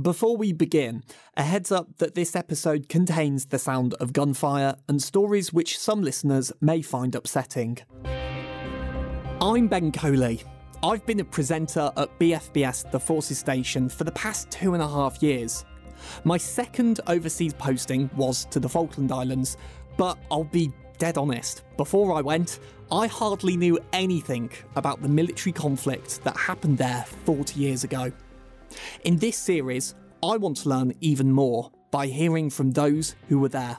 Before we begin, a heads up that this episode contains the sound of gunfire and stories which some listeners may find upsetting. I'm Ben Coley. I've been a presenter at BFBS The Forces Station for the past two and a half years. My second overseas posting was to the Falkland Islands, but I'll be dead honest, before I went, I hardly knew anything about the military conflict that happened there 40 years ago. In this series, I want to learn even more by hearing from those who were there.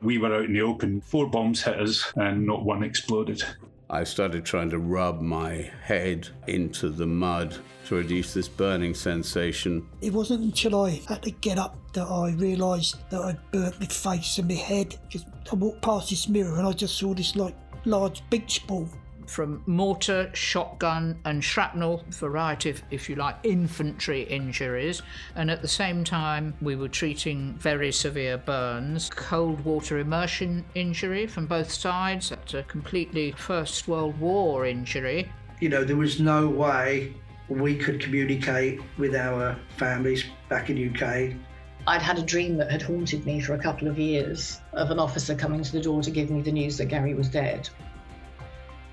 We were out in the open, four bombs hit us, and not one exploded. I started trying to rub my head into the mud to reduce this burning sensation. It wasn't until I had to get up that I realised that I'd burnt my face and my head. Just I walked past this mirror and I just saw this like large beach ball from mortar, shotgun, and shrapnel, variety of, if you like, infantry injuries. And at the same time, we were treating very severe burns, cold water immersion injury from both sides, that's a completely First World War injury. You know, there was no way we could communicate with our families back in UK. I'd had a dream that had haunted me for a couple of years of an officer coming to the door to give me the news that Gary was dead.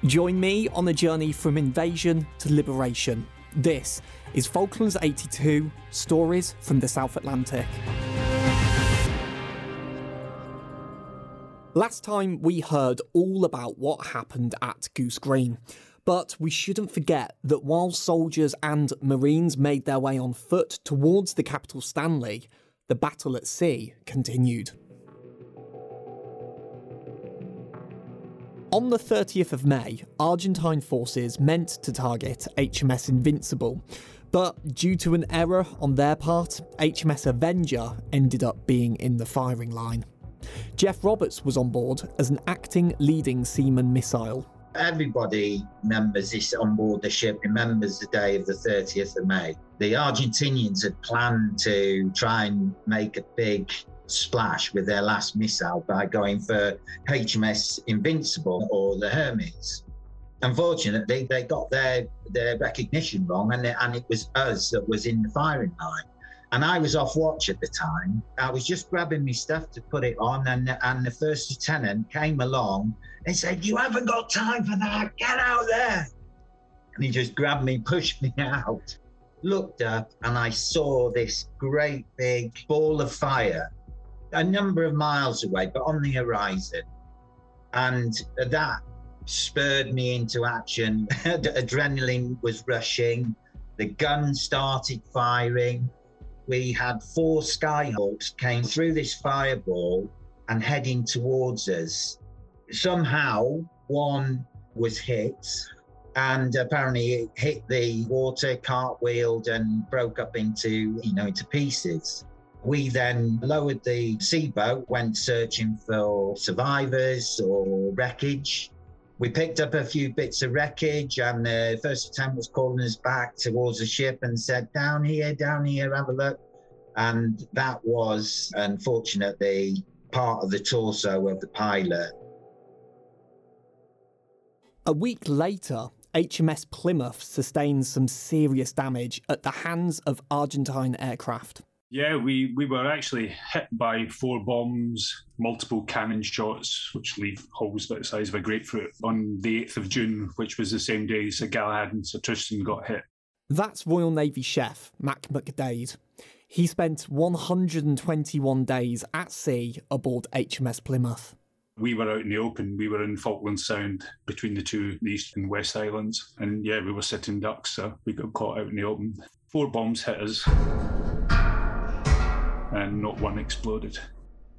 Join me on a journey from invasion to liberation. This is Falklands 82 Stories from the South Atlantic. Last time we heard all about what happened at Goose Green. But we shouldn't forget that while soldiers and Marines made their way on foot towards the capital Stanley, the battle at sea continued. On the 30th of May, Argentine forces meant to target HMS Invincible, but due to an error on their part, HMS Avenger ended up being in the firing line. Jeff Roberts was on board as an acting leading seaman missile. Everybody remembers this on board the ship, remembers the day of the 30th of May. The Argentinians had planned to try and make a big splash with their last missile by going for HMS Invincible or the Hermes. Unfortunately, they got their, their recognition wrong, and, and it was us that was in the firing line. And I was off watch at the time. I was just grabbing my stuff to put it on, and, and the first lieutenant came along and said, You haven't got time for that, get out there. And he just grabbed me, pushed me out. Looked up, and I saw this great big ball of fire a number of miles away, but on the horizon. And that spurred me into action. Adrenaline was rushing. The gun started firing. We had four Skyhawks came through this fireball and heading towards us. Somehow, one was hit, and apparently it hit the water, cartwheeled, and broke up into you know into pieces. We then lowered the sea boat, went searching for survivors or wreckage. We picked up a few bits of wreckage, and the first attempt was calling us back towards the ship and said, Down here, down here, have a look. And that was unfortunately part of the torso of the pilot. A week later, HMS Plymouth sustained some serious damage at the hands of Argentine aircraft. Yeah, we, we were actually hit by four bombs, multiple cannon shots, which leave holes about the size of a grapefruit, on the 8th of June, which was the same day Sir Galahad and Sir Tristram got hit. That's Royal Navy chef Mac McDade. He spent 121 days at sea aboard HMS Plymouth. We were out in the open. We were in Falkland Sound between the two, the East and West Islands. And yeah, we were sitting ducks, so we got caught out in the open. Four bombs hit us and not one exploded.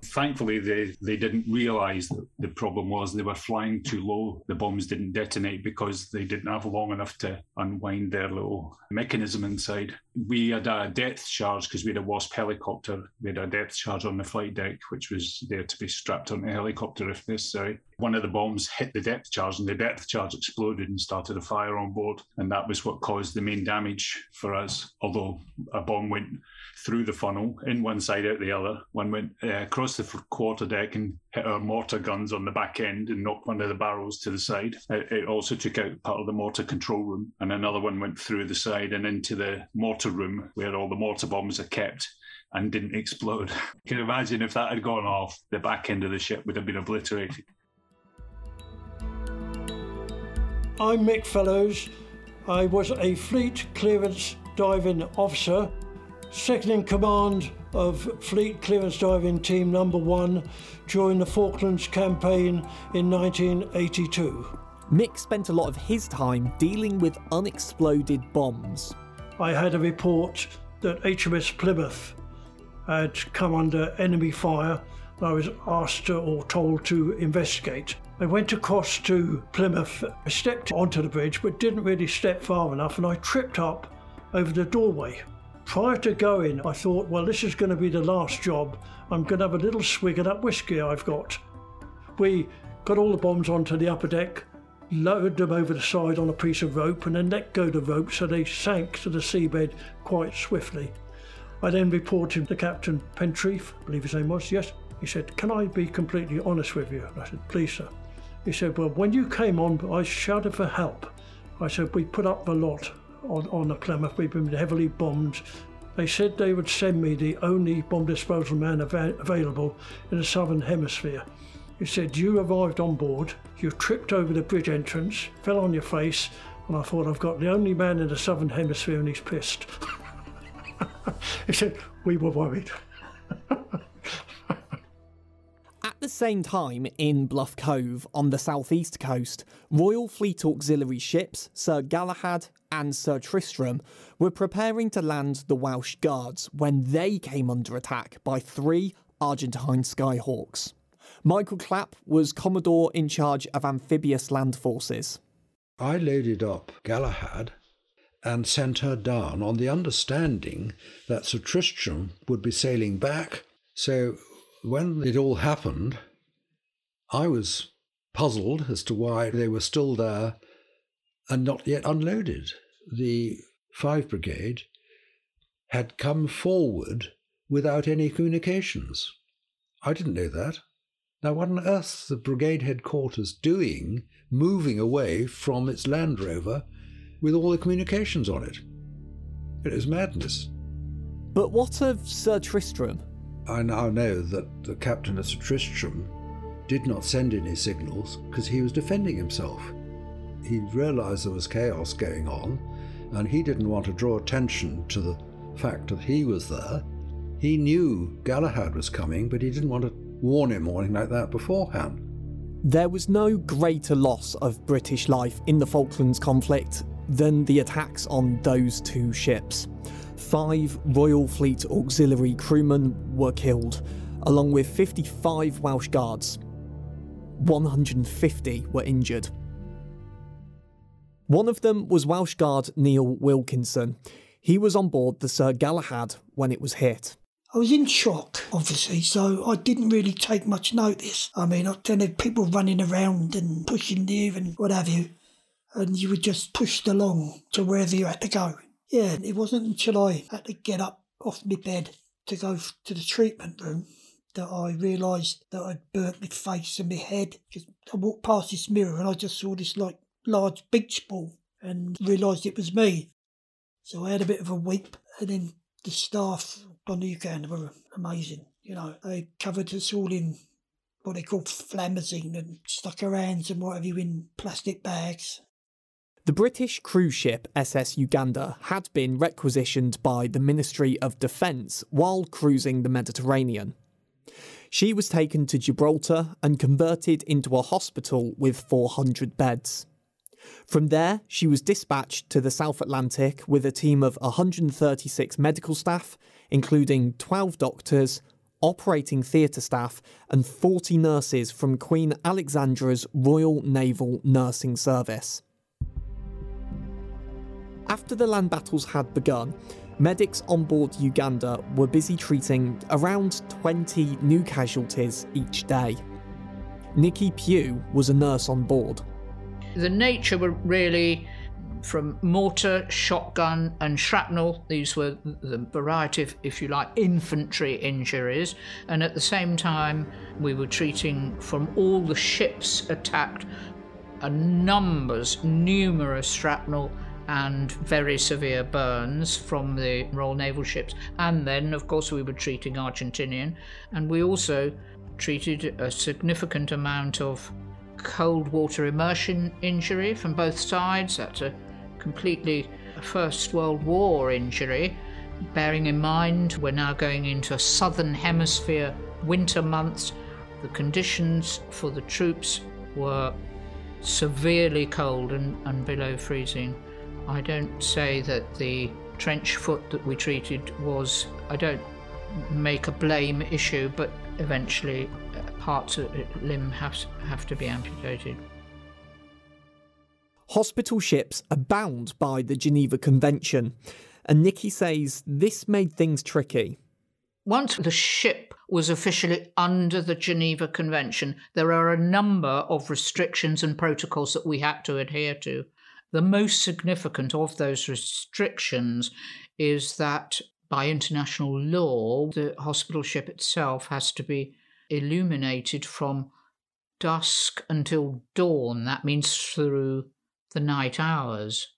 Thankfully, they, they didn't realise that the problem was they were flying too low. The bombs didn't detonate because they didn't have long enough to unwind their little mechanism inside. We had a depth charge because we had a Wasp helicopter. We had a depth charge on the flight deck, which was there to be strapped on the helicopter if necessary. one of the bombs hit the depth charge and the depth charge exploded and started a fire on board. And that was what caused the main damage for us. Although a bomb went through the funnel, in one side, out the other. One went uh, across the quarter deck and hit our mortar guns on the back end and knocked one of the barrels to the side. It, it also took out part of the mortar control room. And another one went through the side and into the mortar room where all the mortar bombs are kept and didn't explode. You can imagine if that had gone off, the back end of the ship would have been obliterated. I'm Mick Fellows. I was a Fleet Clearance Diving Officer, second in command of Fleet Clearance Diving Team Number One during the Falklands campaign in 1982. Mick spent a lot of his time dealing with unexploded bombs. I had a report that HMS Plymouth had come under enemy fire. And I was asked or told to investigate. I went across to Plymouth. I stepped onto the bridge but didn't really step far enough and I tripped up over the doorway. Prior to going, I thought, well, this is going to be the last job. I'm going to have a little swig of that whiskey I've got. We got all the bombs onto the upper deck, lowered them over the side on a piece of rope, and then let go the rope so they sank to the seabed quite swiftly. I then reported to Captain Pentreath, I believe his name was, yes. He said, Can I be completely honest with you? I said, Please, sir. He said, Well, when you came on, I shouted for help. I said, We put up a lot on, on the Plymouth. We've been heavily bombed. They said they would send me the only bomb disposal man av- available in the southern hemisphere. He said, You arrived on board, you tripped over the bridge entrance, fell on your face, and I thought, I've got the only man in the southern hemisphere and he's pissed. he said, We were worried. At the same time, in Bluff Cove on the southeast coast, Royal Fleet Auxiliary ships Sir Galahad and Sir Tristram were preparing to land the Welsh Guards when they came under attack by three Argentine Skyhawks. Michael Clapp was Commodore in charge of amphibious land forces. I loaded up Galahad and sent her down on the understanding that Sir Tristram would be sailing back. So when it all happened, I was puzzled as to why they were still there and not yet unloaded. The 5 Brigade had come forward without any communications. I didn't know that. Now, what on earth the brigade headquarters doing, moving away from its Land Rover with all the communications on it? It was madness. But what of Sir Tristram? I now know that the captain of Sir Tristram did not send any signals because he was defending himself. He realised there was chaos going on and he didn't want to draw attention to the fact that he was there. He knew Galahad was coming, but he didn't want to warn him or anything like that beforehand. There was no greater loss of British life in the Falklands conflict than the attacks on those two ships. Five Royal Fleet auxiliary crewmen were killed, along with 55 Welsh Guards. 150 were injured. One of them was Welsh Guard Neil Wilkinson. He was on board the Sir Galahad when it was hit. I was in shock, obviously, so I didn't really take much notice. I mean, I don't know, people running around and pushing you and what have you, and you were just pushed along to wherever you had to go. Yeah, it wasn't until I had to get up off my bed to go to the treatment room that I realised that I'd burnt my face and my head. Just I walked past this mirror and I just saw this like large beach ball and realised it was me. So I had a bit of a weep and then the staff on the UK were amazing. You know, they covered us all in what they call flamazine and stuck our hands and what have you in plastic bags. The British cruise ship SS Uganda had been requisitioned by the Ministry of Defence while cruising the Mediterranean. She was taken to Gibraltar and converted into a hospital with 400 beds. From there, she was dispatched to the South Atlantic with a team of 136 medical staff, including 12 doctors, operating theatre staff, and 40 nurses from Queen Alexandra's Royal Naval Nursing Service. After the land battles had begun, medics on board Uganda were busy treating around 20 new casualties each day. Nikki Pugh was a nurse on board. The nature were really from mortar, shotgun, and shrapnel. These were the variety of, if you like, infantry injuries. And at the same time, we were treating from all the ships attacked a numbers, numerous shrapnel and very severe burns from the Royal Naval ships. And then, of course, we were treating Argentinian. And we also treated a significant amount of cold water immersion injury from both sides. That's a completely First World War injury, bearing in mind we're now going into southern hemisphere winter months. The conditions for the troops were severely cold and, and below freezing. I don't say that the trench foot that we treated was, I don't make a blame issue, but eventually uh, parts of the limb have, have to be amputated. Hospital ships are bound by the Geneva Convention, and Nikki says this made things tricky. Once the ship was officially under the Geneva Convention, there are a number of restrictions and protocols that we had to adhere to. The most significant of those restrictions is that by international law, the hospital ship itself has to be illuminated from dusk until dawn. That means through the night hours.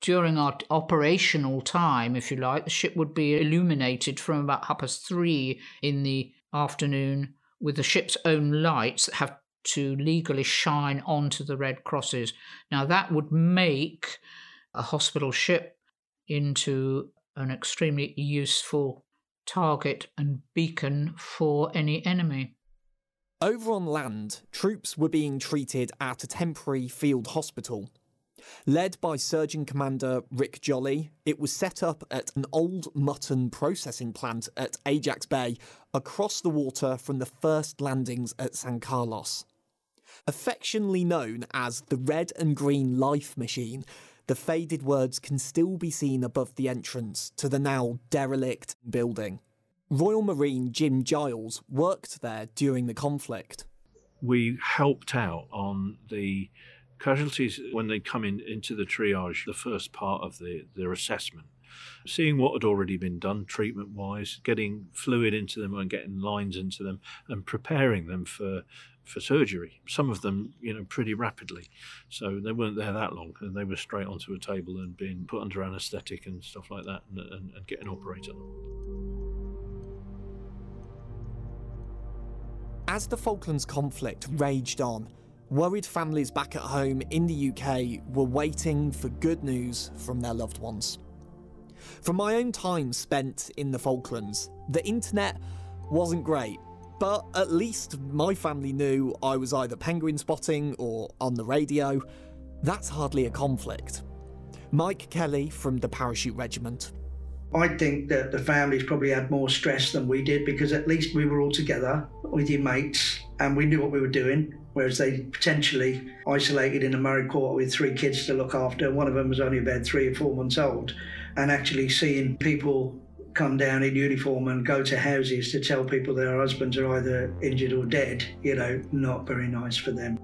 During our operational time, if you like, the ship would be illuminated from about half past three in the afternoon with the ship's own lights that have to legally shine onto the red crosses. Now, that would make a hospital ship into an extremely useful target and beacon for any enemy. Over on land, troops were being treated at a temporary field hospital Led by Surgeon Commander Rick Jolly, it was set up at an old mutton processing plant at Ajax Bay, across the water from the first landings at San Carlos. Affectionately known as the Red and Green Life Machine, the faded words can still be seen above the entrance to the now derelict building. Royal Marine Jim Giles worked there during the conflict. We helped out on the Casualties, when they come in into the triage, the first part of the, their assessment, seeing what had already been done treatment wise, getting fluid into them and getting lines into them, and preparing them for for surgery. Some of them, you know, pretty rapidly. So they weren't there that long, and they were straight onto a table and being put under anaesthetic and stuff like that, and, and, and getting operated on. As the Falklands conflict raged on, Worried families back at home in the UK were waiting for good news from their loved ones. From my own time spent in the Falklands, the internet wasn't great, but at least my family knew I was either penguin spotting or on the radio. That's hardly a conflict. Mike Kelly from the Parachute Regiment. I think that the families probably had more stress than we did because at least we were all together with your mates and we knew what we were doing whereas they potentially isolated in a married quarter with three kids to look after. One of them was only about three or four months old, and actually seeing people come down in uniform and go to houses to tell people their husbands are either injured or dead, you know, not very nice for them.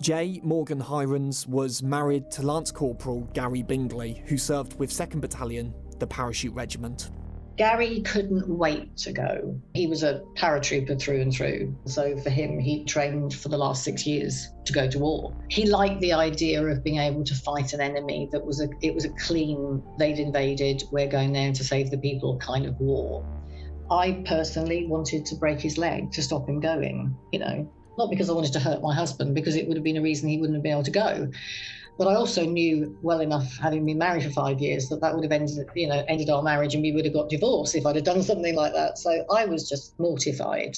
J. Morgan Hirons was married to Lance Corporal Gary Bingley, who served with 2nd Battalion, the Parachute Regiment. Gary couldn't wait to go. He was a paratrooper through and through. So for him, he trained for the last six years to go to war. He liked the idea of being able to fight an enemy that was a it was a clean, they'd invaded, we're going there to save the people kind of war. I personally wanted to break his leg to stop him going, you know, not because I wanted to hurt my husband, because it would have been a reason he wouldn't have been able to go. But I also knew well enough, having been married for five years, that that would have ended, you know, ended our marriage, and we would have got divorced if I'd have done something like that. So I was just mortified.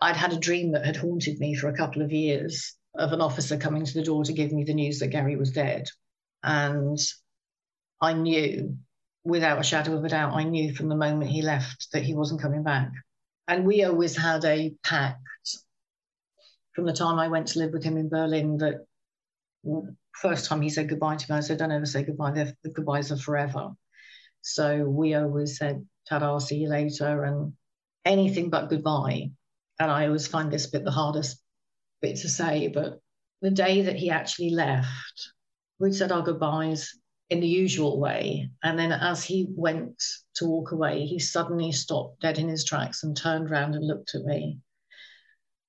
I'd had a dream that had haunted me for a couple of years of an officer coming to the door to give me the news that Gary was dead, and I knew, without a shadow of a doubt, I knew from the moment he left that he wasn't coming back. And we always had a pact from the time I went to live with him in Berlin that first time he said goodbye to me, I said, don't ever say goodbye. The goodbyes are forever. So we always said, ta-da, see you later, and anything but goodbye. And I always find this bit the hardest bit to say, but the day that he actually left, we'd said our goodbyes in the usual way. And then as he went to walk away, he suddenly stopped dead in his tracks and turned around and looked at me.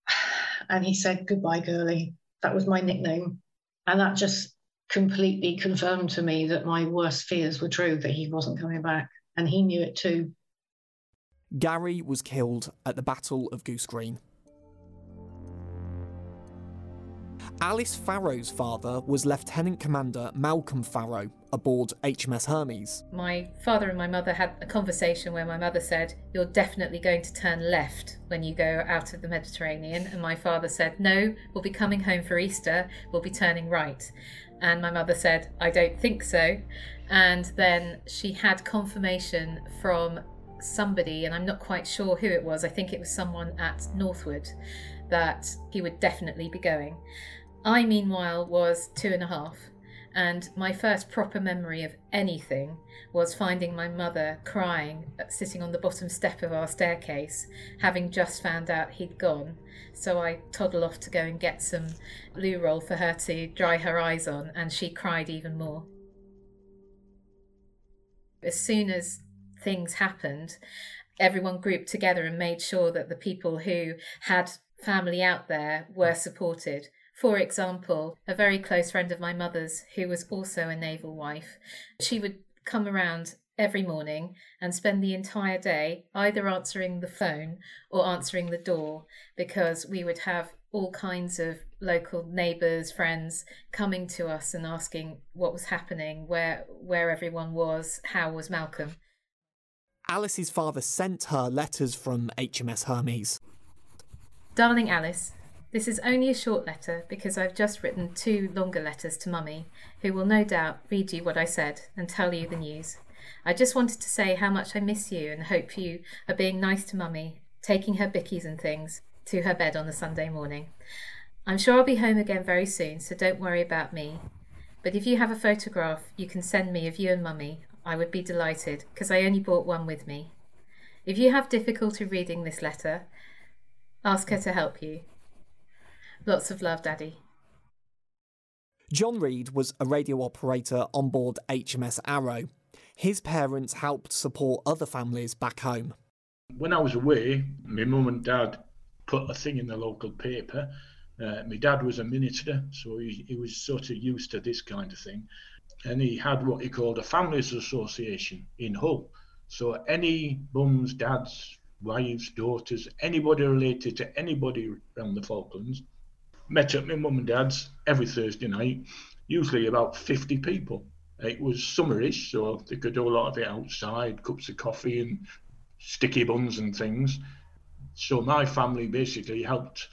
And he said, Goodbye, girlie. That was my nickname. And that just completely confirmed to me that my worst fears were true, that he wasn't coming back. And he knew it too. Gary was killed at the Battle of Goose Green. Alice Farrow's father was Lieutenant Commander Malcolm Farrow aboard HMS Hermes. My father and my mother had a conversation where my mother said, You're definitely going to turn left when you go out of the Mediterranean. And my father said, No, we'll be coming home for Easter, we'll be turning right. And my mother said, I don't think so. And then she had confirmation from somebody, and I'm not quite sure who it was, I think it was someone at Northwood, that he would definitely be going. I, meanwhile, was two and a half, and my first proper memory of anything was finding my mother crying, uh, sitting on the bottom step of our staircase, having just found out he'd gone. So I toddle off to go and get some loo roll for her to dry her eyes on, and she cried even more. As soon as things happened, everyone grouped together and made sure that the people who had family out there were supported. For example, a very close friend of my mother's, who was also a naval wife, she would come around every morning and spend the entire day either answering the phone or answering the door because we would have all kinds of local neighbours, friends coming to us and asking what was happening, where where everyone was, how was Malcolm. Alice's father sent her letters from HMS Hermes. Darling Alice, this is only a short letter because I've just written two longer letters to Mummy, who will no doubt read you what I said and tell you the news. I just wanted to say how much I miss you and hope you are being nice to Mummy, taking her bickies and things to her bed on the Sunday morning. I'm sure I'll be home again very soon, so don't worry about me. But if you have a photograph you can send me of you and Mummy, I would be delighted, because I only brought one with me. If you have difficulty reading this letter, ask her to help you. Lots of love, Daddy. John Reed was a radio operator on board HMS Arrow. His parents helped support other families back home. When I was away, my mum and dad put a thing in the local paper. Uh, my dad was a minister, so he, he was sort of used to this kind of thing. And he had what he called a families association in Hull. So any mums, dads, wives, daughters, anybody related to anybody around the Falklands met at my mum and dad's every Thursday night, usually about 50 people. It was summerish, so they could do a lot of it outside, cups of coffee and sticky buns and things. So my family basically helped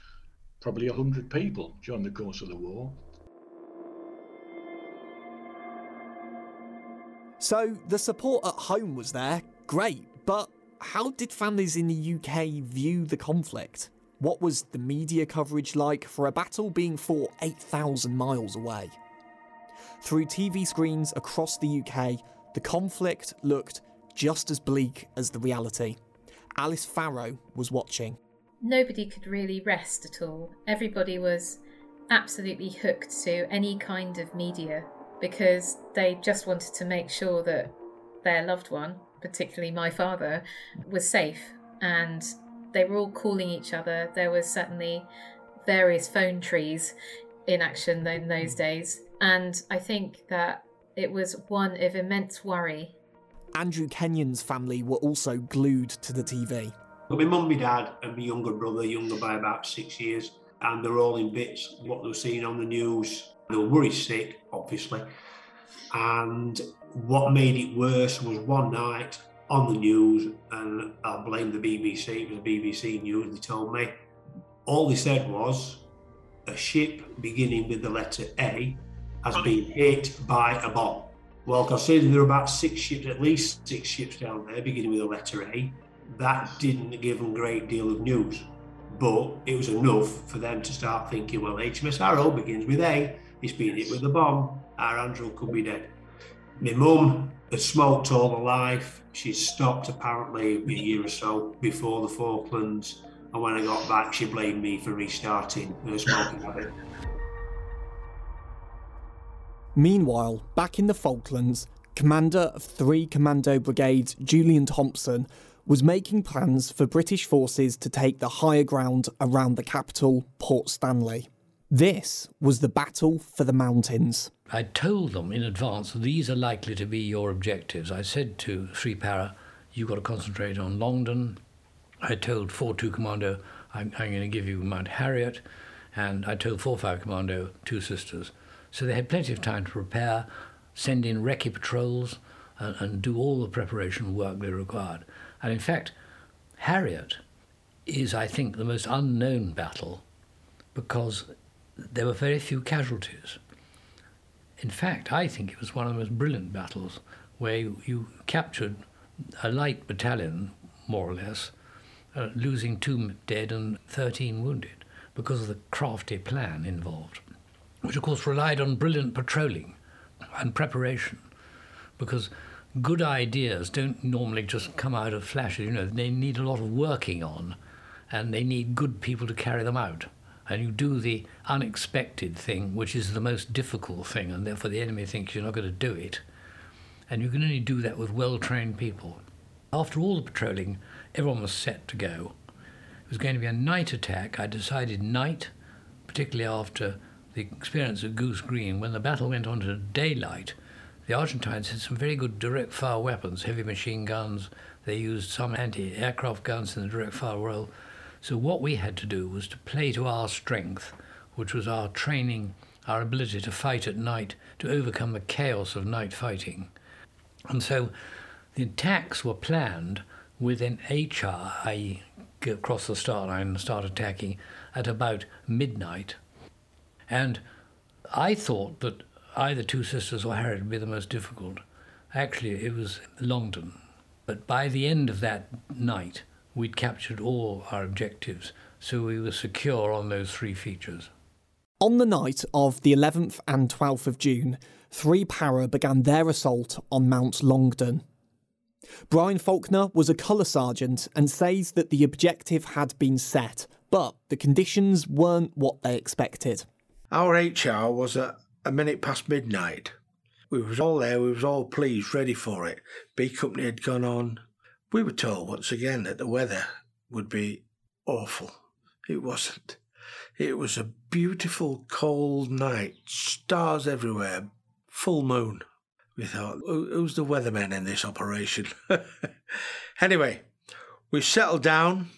probably 100 people during the course of the war. So the support at home was there, great, but how did families in the UK view the conflict? What was the media coverage like for a battle being fought 8,000 miles away? Through TV screens across the UK, the conflict looked just as bleak as the reality. Alice Farrow was watching. Nobody could really rest at all. Everybody was absolutely hooked to any kind of media because they just wanted to make sure that their loved one, particularly my father, was safe and they were all calling each other. There was certainly various phone trees in action in those days. And I think that it was one of immense worry. Andrew Kenyon's family were also glued to the TV. my mum, my dad, and my younger brother, younger by about six years, and they're all in bits what they were seeing on the news. They were worried sick, obviously. And what made it worse was one night on the news, and I'll blame the BBC, it was the BBC News, they told me. All they said was a ship beginning with the letter A has oh. been hit by a bomb. Well, considering there are about six ships, at least six ships down there beginning with the letter A, that didn't give them a great deal of news. But it was enough for them to start thinking, well, HMS Arrow begins with A, it's been hit with a bomb, our Andrew could be dead. My mum had smoked all her life. She stopped apparently a year or so before the Falklands. And when I got back, she blamed me for restarting her smoking habit. Meanwhile, back in the Falklands, Commander of three Commando Brigades, Julian Thompson, was making plans for British forces to take the higher ground around the capital, Port Stanley. This was the battle for the mountains. I told them in advance these are likely to be your objectives. I said to Three Para, you've got to concentrate on Longdon. I told 4 2 Commando, I'm, I'm going to give you Mount Harriet. And I told 4 5 Commando, Two Sisters. So they had plenty of time to prepare, send in recce patrols, and, and do all the preparation work they required. And in fact, Harriet is, I think, the most unknown battle because there were very few casualties. In fact, I think it was one of the most brilliant battles where you, you captured a light battalion, more or less, uh, losing two dead and 13 wounded because of the crafty plan involved, which of course relied on brilliant patrolling and preparation because good ideas don't normally just come out of flashes. You know, they need a lot of working on, and they need good people to carry them out. And you do the unexpected thing, which is the most difficult thing, and therefore the enemy thinks you're not going to do it. And you can only do that with well trained people. After all the patrolling, everyone was set to go. It was going to be a night attack. I decided night, particularly after the experience of Goose Green, when the battle went on to daylight, the Argentines had some very good direct fire weapons, heavy machine guns. They used some anti aircraft guns in the direct fire role. So, what we had to do was to play to our strength, which was our training, our ability to fight at night, to overcome the chaos of night fighting. And so, the attacks were planned with an H-Hour, i.e., across the start line and start attacking at about midnight. And I thought that either Two Sisters or Harriet would be the most difficult. Actually, it was Longdon. But by the end of that night, we'd captured all our objectives, so we were secure on those three features. On the night of the 11th and 12th of June, three para began their assault on Mount Longdon. Brian Faulkner was a colour sergeant and says that the objective had been set, but the conditions weren't what they expected. Our H-Hour was at a minute past midnight. We was all there, we was all pleased, ready for it. B Company had gone on. We were told once again that the weather would be awful. It wasn't. It was a beautiful cold night, stars everywhere, full moon. We thought, who's the weatherman in this operation? anyway, we settled down.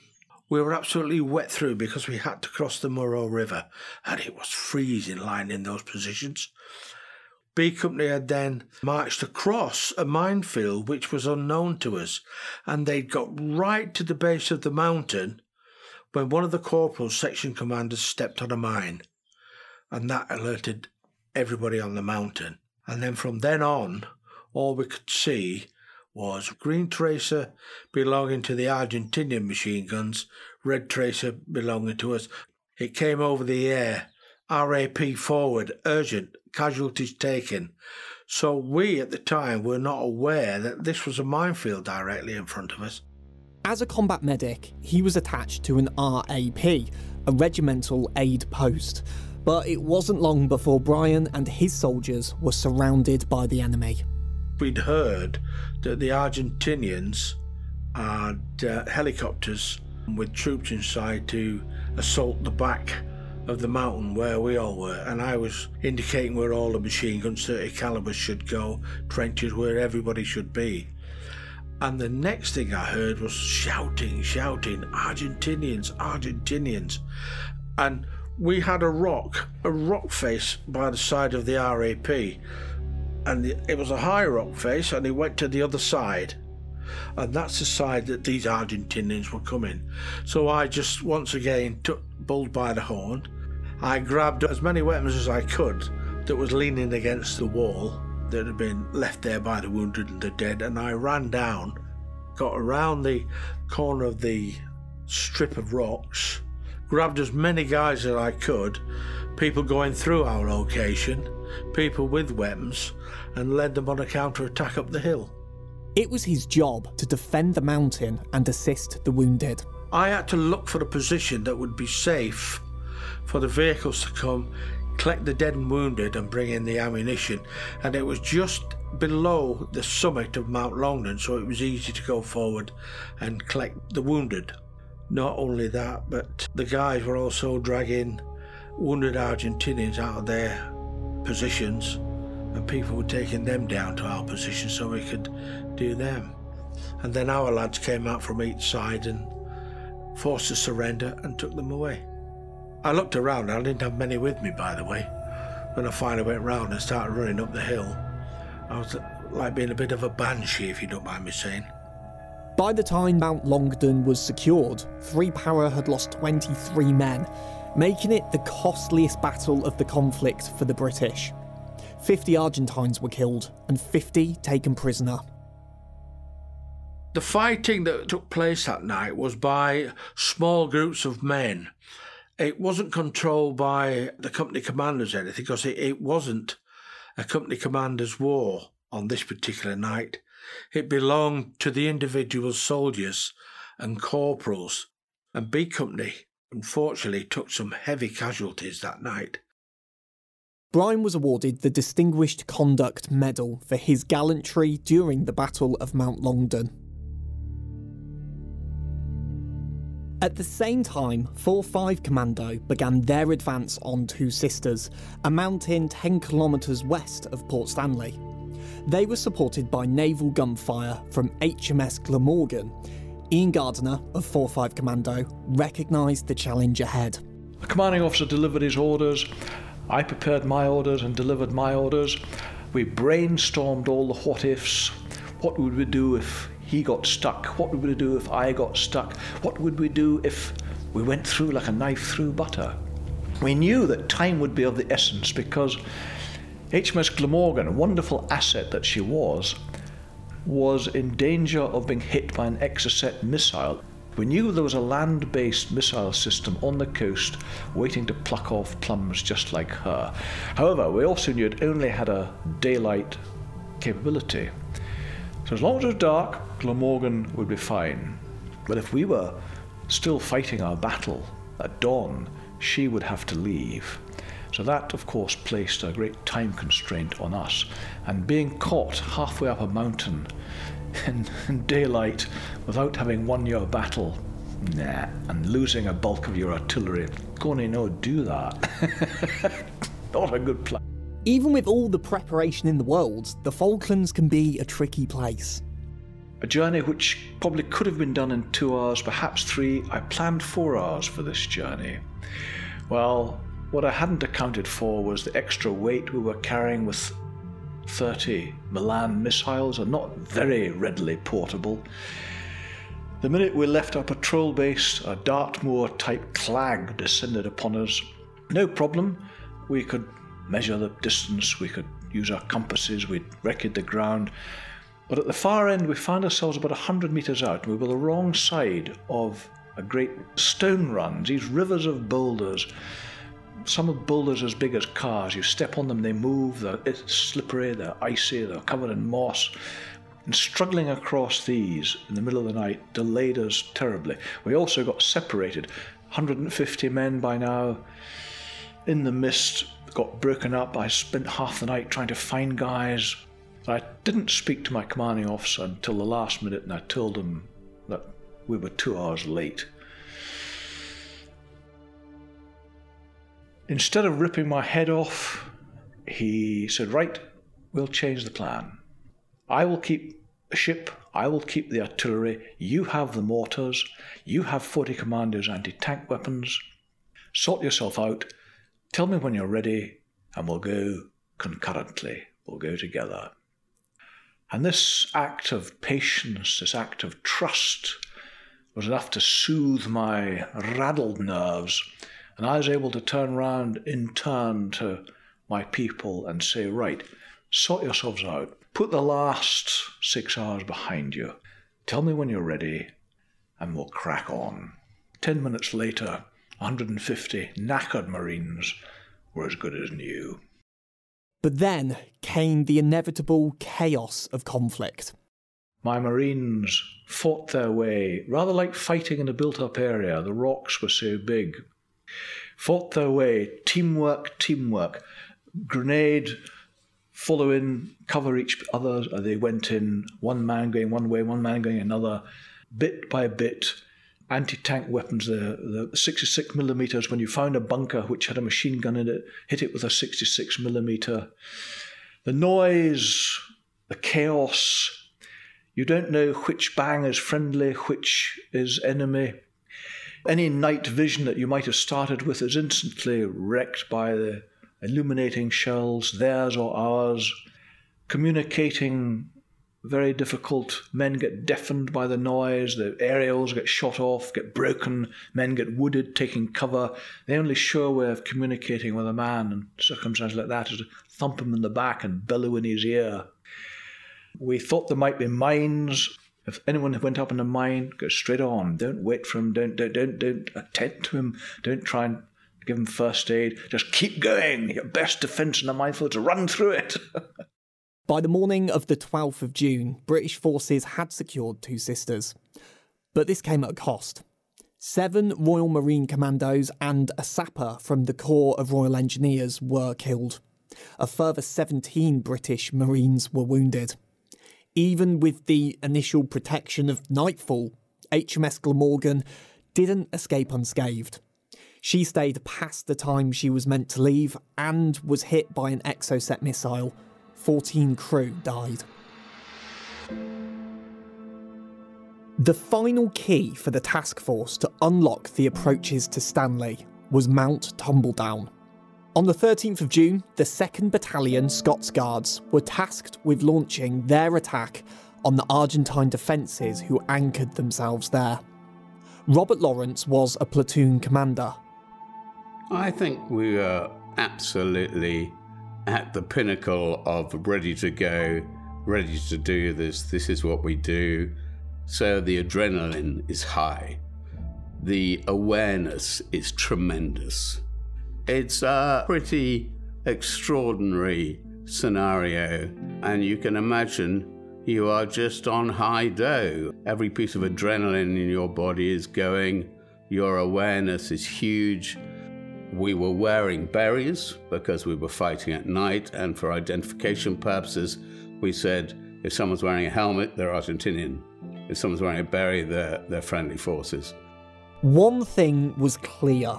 We were absolutely wet through because we had to cross the Murrell River and it was freezing lying in those positions. B Company had then marched across a minefield which was unknown to us, and they'd got right to the base of the mountain when one of the corporal's section commanders stepped on a mine, and that alerted everybody on the mountain. And then from then on, all we could see was green tracer belonging to the Argentinian machine guns, red tracer belonging to us. It came over the air. RAP forward, urgent, casualties taken. So we at the time were not aware that this was a minefield directly in front of us. As a combat medic, he was attached to an RAP, a regimental aid post. But it wasn't long before Brian and his soldiers were surrounded by the enemy. We'd heard that the Argentinians had uh, helicopters with troops inside to assault the back of the mountain where we all were, and I was indicating where all the machine guns, 30 calibers should go, trenches where everybody should be. And the next thing I heard was shouting, shouting, Argentinians, Argentinians. And we had a rock, a rock face by the side of the RAP, and it was a high rock face, and it went to the other side. And that's the side that these Argentinians were coming. So I just once again took bull by the horn. I grabbed as many weapons as I could that was leaning against the wall that had been left there by the wounded and the dead, and I ran down, got around the corner of the strip of rocks, grabbed as many guys as I could, people going through our location, people with weapons, and led them on a counter attack up the hill. It was his job to defend the mountain and assist the wounded. I had to look for a position that would be safe for the vehicles to come, collect the dead and wounded, and bring in the ammunition. And it was just below the summit of Mount Longdon, so it was easy to go forward and collect the wounded. Not only that, but the guys were also dragging wounded Argentinians out of their positions, and people were taking them down to our position so we could do them. And then our lads came out from each side and forced to surrender and took them away. I looked around, I didn't have many with me, by the way. When I finally went round and started running up the hill, I was like being a bit of a banshee, if you don't mind me saying. By the time Mount Longdon was secured, Free Para had lost 23 men, making it the costliest battle of the conflict for the British. 50 Argentines were killed and 50 taken prisoner. The fighting that took place that night was by small groups of men. It wasn't controlled by the company commanders or anything because it, it wasn't a company commander's war on this particular night. It belonged to the individual soldiers and corporals, and B Company unfortunately took some heavy casualties that night. Brian was awarded the Distinguished Conduct Medal for his gallantry during the Battle of Mount Longdon. At the same time, 4-5 Commando began their advance on Two Sisters, a mountain 10 kilometres west of Port Stanley. They were supported by naval gunfire from HMS Glamorgan. Ian Gardiner of 4-5 Commando recognised the challenge ahead. The commanding officer delivered his orders. I prepared my orders and delivered my orders. We brainstormed all the what ifs. What would we do if he got stuck? What would we do if I got stuck? What would we do if we went through like a knife through butter? We knew that time would be of the essence because HMS Glamorgan, a wonderful asset that she was, was in danger of being hit by an Exocet missile. We knew there was a land based missile system on the coast waiting to pluck off plums just like her. However, we also knew it only had a daylight capability. As long as it was dark, Glamorgan would be fine. But if we were still fighting our battle at dawn, she would have to leave. So that, of course, placed a great time constraint on us. And being caught halfway up a mountain in, in daylight without having won your battle, nah, and losing a bulk of your artillery, gonna no do that. Not a good plan. Even with all the preparation in the world, the Falklands can be a tricky place. A journey which probably could have been done in two hours, perhaps three. I planned four hours for this journey. Well, what I hadn't accounted for was the extra weight we were carrying with 30 Milan missiles are not very readily portable. The minute we left our patrol base, a Dartmoor type clag descended upon us. No problem, we could measure the distance, we could use our compasses, we'd record the ground. But at the far end, we found ourselves about 100 metres out, we were the wrong side of a great stone run, these rivers of boulders. Some of boulders as big as cars. You step on them, they move, they're slippery, they're icy, they're covered in moss. And struggling across these in the middle of the night delayed us terribly. We also got separated. 150 men by now in the mist, got broken up. I spent half the night trying to find guys. I didn't speak to my commanding officer until the last minute, and I told him that we were two hours late. Instead of ripping my head off, he said, Right, we'll change the plan. I will keep the ship, I will keep the artillery, you have the mortars, you have 40 commanders' anti tank weapons. Sort yourself out, Tell me when you're ready, and we'll go concurrently. We'll go together. And this act of patience, this act of trust, was enough to soothe my raddled nerves. And I was able to turn round in turn to my people and say, Right, sort yourselves out. Put the last six hours behind you. Tell me when you're ready, and we'll crack on. Ten minutes later, 150 knackered Marines were as good as new. But then came the inevitable chaos of conflict. My Marines fought their way, rather like fighting in a built up area. The rocks were so big. Fought their way, teamwork, teamwork. Grenade, follow in, cover each other. They went in, one man going one way, one man going another, bit by bit. Anti tank weapons, the, the 66 millimeters. When you found a bunker which had a machine gun in it, hit it with a 66 millimeter. The noise, the chaos, you don't know which bang is friendly, which is enemy. Any night vision that you might have started with is instantly wrecked by the illuminating shells, theirs or ours. Communicating, very difficult. Men get deafened by the noise, the aerials get shot off, get broken, men get wooded, taking cover. The only sure way of communicating with a man in circumstances like that is to thump him in the back and bellow in his ear. We thought there might be mines. If anyone went up in a mine, go straight on. Don't wait for him. Don't don't don't don't attend to him. Don't try and give him first aid. Just keep going. Your best defence in a minefield is to run through it. By the morning of the 12th of June, British forces had secured Two Sisters. But this came at a cost. Seven Royal Marine Commandos and a sapper from the Corps of Royal Engineers were killed. A further 17 British Marines were wounded. Even with the initial protection of Nightfall, HMS Glamorgan didn't escape unscathed. She stayed past the time she was meant to leave and was hit by an Exocet missile. 14 crew died. The final key for the task force to unlock the approaches to Stanley was Mount Tumbledown. On the 13th of June, the 2nd Battalion Scots Guards were tasked with launching their attack on the Argentine defences who anchored themselves there. Robert Lawrence was a platoon commander. I think we were absolutely at the pinnacle of ready to go, ready to do this. This is what we do. So the adrenaline is high, the awareness is tremendous. It's a pretty extraordinary scenario, and you can imagine you are just on high dough. Every piece of adrenaline in your body is going, your awareness is huge. We were wearing berets because we were fighting at night, and for identification purposes, we said if someone's wearing a helmet, they're Argentinian. If someone's wearing a beret, they're, they're friendly forces. One thing was clear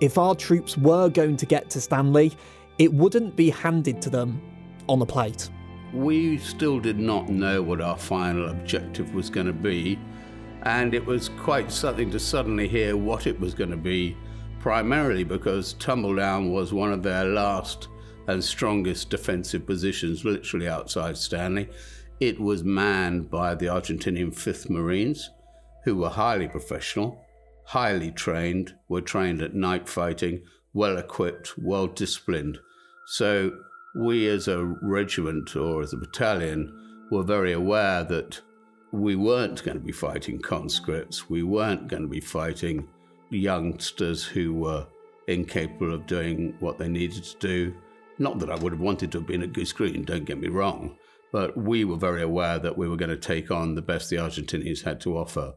if our troops were going to get to Stanley, it wouldn't be handed to them on a plate. We still did not know what our final objective was going to be, and it was quite something to suddenly hear what it was going to be, primarily because Tumbledown was one of their last and strongest defensive positions, literally outside Stanley. It was manned by the Argentinian 5th Marines, who were highly professional highly trained, were trained at night fighting, well equipped, well disciplined. So we as a regiment or as a battalion were very aware that we weren't going to be fighting conscripts, we weren't going to be fighting youngsters who were incapable of doing what they needed to do. Not that I would have wanted to have been at Goose Green, don't get me wrong, but we were very aware that we were going to take on the best the Argentinians had to offer.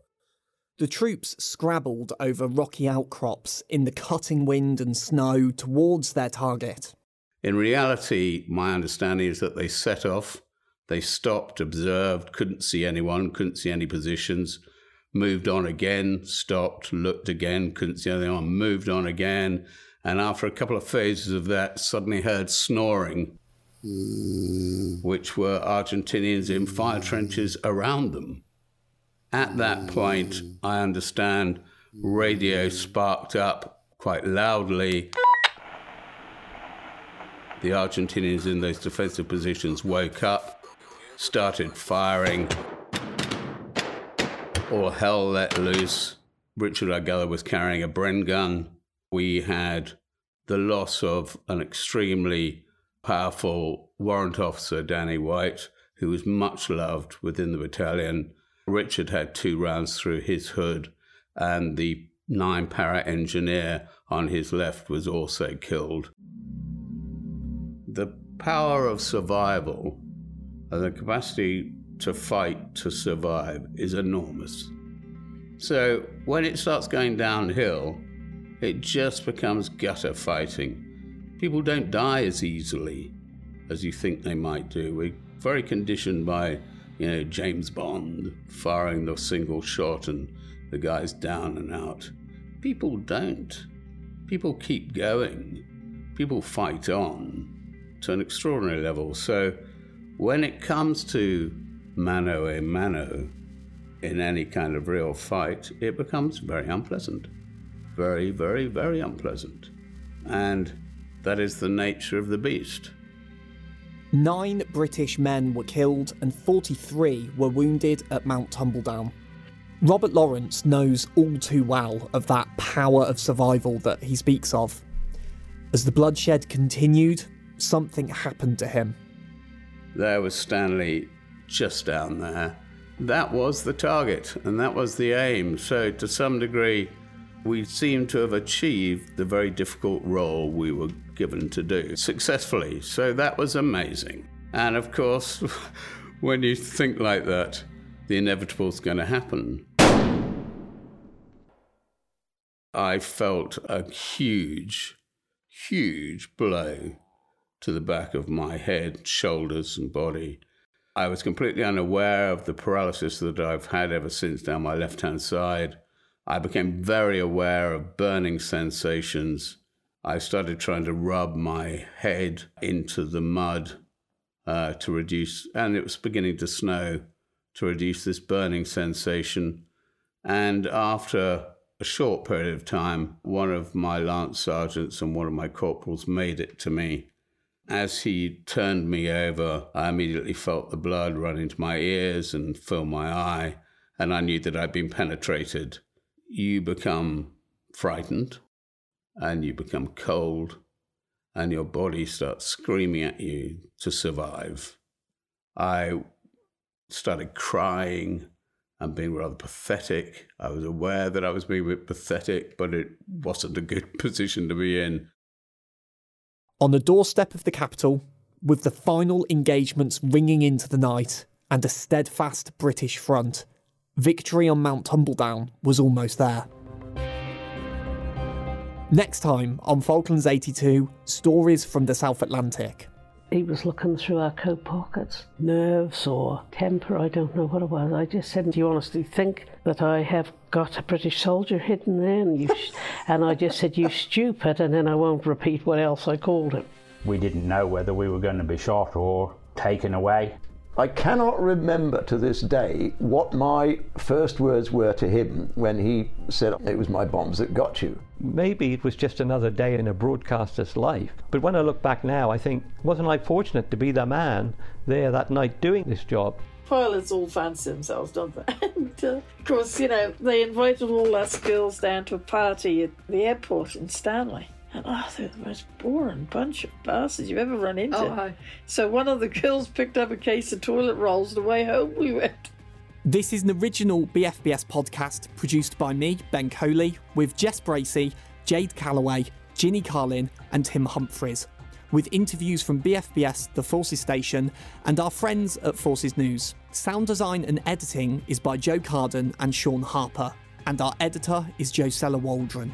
The troops scrabbled over rocky outcrops in the cutting wind and snow towards their target. In reality, my understanding is that they set off, they stopped, observed, couldn't see anyone, couldn't see any positions, moved on again, stopped, looked again, couldn't see anyone, moved on again, and after a couple of phases of that, suddenly heard snoring, which were Argentinians in fire trenches around them. At that point, I understand radio sparked up quite loudly. The Argentinians in those defensive positions woke up, started firing. All hell let loose. Richard Arguella was carrying a Bren gun. We had the loss of an extremely powerful warrant officer, Danny Wight, who was much loved within the battalion Richard had two rounds through his hood, and the nine para engineer on his left was also killed. The power of survival and the capacity to fight to survive is enormous. So when it starts going downhill, it just becomes gutter fighting. People don't die as easily as you think they might do. We're very conditioned by, you know, James Bond firing the single shot and the guy's down and out. People don't. People keep going. People fight on to an extraordinary level. So when it comes to mano a mano in any kind of real fight, it becomes very unpleasant. Very, very, very unpleasant. And that is the nature of the beast. Nine British men were killed and 43 were wounded at Mount Tumbledown. Robert Lawrence knows all too well of that power of survival that he speaks of. As the bloodshed continued, something happened to him. There was Stanley just down there. That was the target and that was the aim. So, to some degree, we seem to have achieved the very difficult role we were given to do successfully. So, that was amazing. And of course, when you think like that, the inevitable is going to happen. I felt a huge, huge blow to the back of my head, shoulders, and body. I was completely unaware of the paralysis that I've had ever since down my left hand side. I became very aware of burning sensations. I started trying to rub my head into the mud uh, to reduce, and it was beginning to snow to reduce this burning sensation. And after a short period of time, one of my lance sergeants and one of my corporals made it to me. As he turned me over, I immediately felt the blood run into my ears and fill my eye, and I knew that I'd been penetrated. You become frightened, and you become cold, and your body starts screaming at you to survive. I started crying and being rather pathetic. I was aware that I was being a bit pathetic, but it wasn't a good position to be in. On the doorstep of the capital, with the final engagements ringing into the night and a steadfast British front, victory on Mount Tumbledown was almost there. Next time on Falklands 82, stories from the South Atlantic. He was looking through our coat pockets. Nerves or temper, I don't know what it was. I just said, Do you honestly think that I have got a British soldier hidden there? And, you and I just said, You stupid, and then I won't repeat what else I called him. We didn't know whether we were going to be shot or taken away. I cannot remember to this day what my first words were to him when he said, It was my bombs that got you. Maybe it was just another day in a broadcaster's life. But when I look back now, I think, wasn't I fortunate to be the man there that night doing this job? Pilots all fancy themselves, don't they? and uh, of course, you know, they invited all us girls down to a party at the airport in Stanley. And oh, they're the most boring bunch of bastards you've ever run into. Oh, hi. So one of the girls picked up a case of toilet rolls the way home we went. This is an original BFBS podcast produced by me, Ben Coley, with Jess Bracey, Jade Callaway, Gini Carlin, and Tim Humphries, with interviews from BFBS, the Forces Station, and our friends at Forces News. Sound design and editing is by Joe Carden and Sean Harper, and our editor is Josella Waldron.